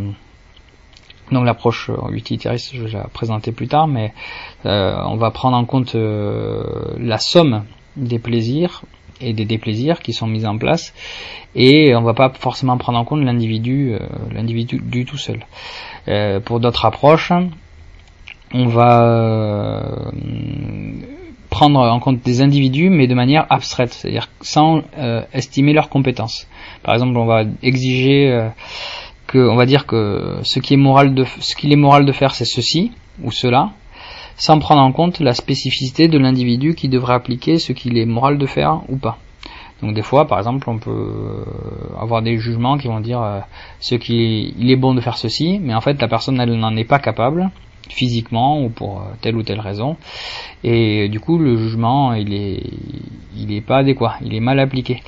donc l'approche euh, utilitariste, je vais la présenter plus tard, mais euh, on va prendre en compte la somme des plaisirs et des déplaisirs qui sont mis en place et on va pas forcément prendre en compte l'individu l'individu du tout seul euh, pour d'autres approches, on va euh, prendre en compte des individus, mais de manière abstraite, c'est-à-dire sans euh, estimer leurs compétences. Par exemple, on va exiger que, on va dire que ce qui est moral de, ce qu'il est moral de faire, c'est ceci ou cela, sans prendre en compte la spécificité de l'individu qui devrait appliquer ce qu'il est moral de faire ou pas. Donc des fois, par exemple, on peut euh, avoir des jugements qui vont dire euh, ce qui il est bon de faire ceci, mais en fait la personne elle n'en est pas capable physiquement ou pour euh, telle ou telle raison et du coup le jugement il est il est pas adéquat, il est mal appliqué.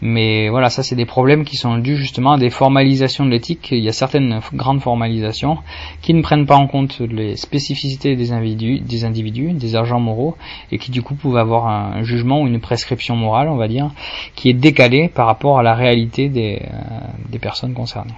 Mais voilà, ça c'est des problèmes qui sont dus justement à des formalisations de l'éthique. Il y a certaines grandes formalisations qui ne prennent pas en compte les spécificités des individus, des individus, des agents moraux, et qui du coup peuvent avoir un jugement ou une prescription morale, on va dire, qui est décalée par rapport à la réalité des, euh, des personnes concernées.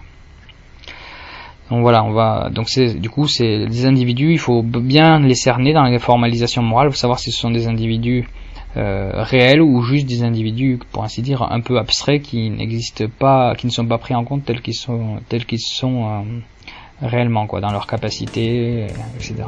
Donc voilà, on va donc c'est du coup c'est des individus, il faut bien les cerner dans les formalisations morales, il faut savoir si ce sont des individus euh, réels ou juste des individus, pour ainsi dire, un peu abstraits qui n'existent pas, qui ne sont pas pris en compte tels qu'ils sont, tels qu'ils sont euh, réellement, quoi, dans leur capacité, etc.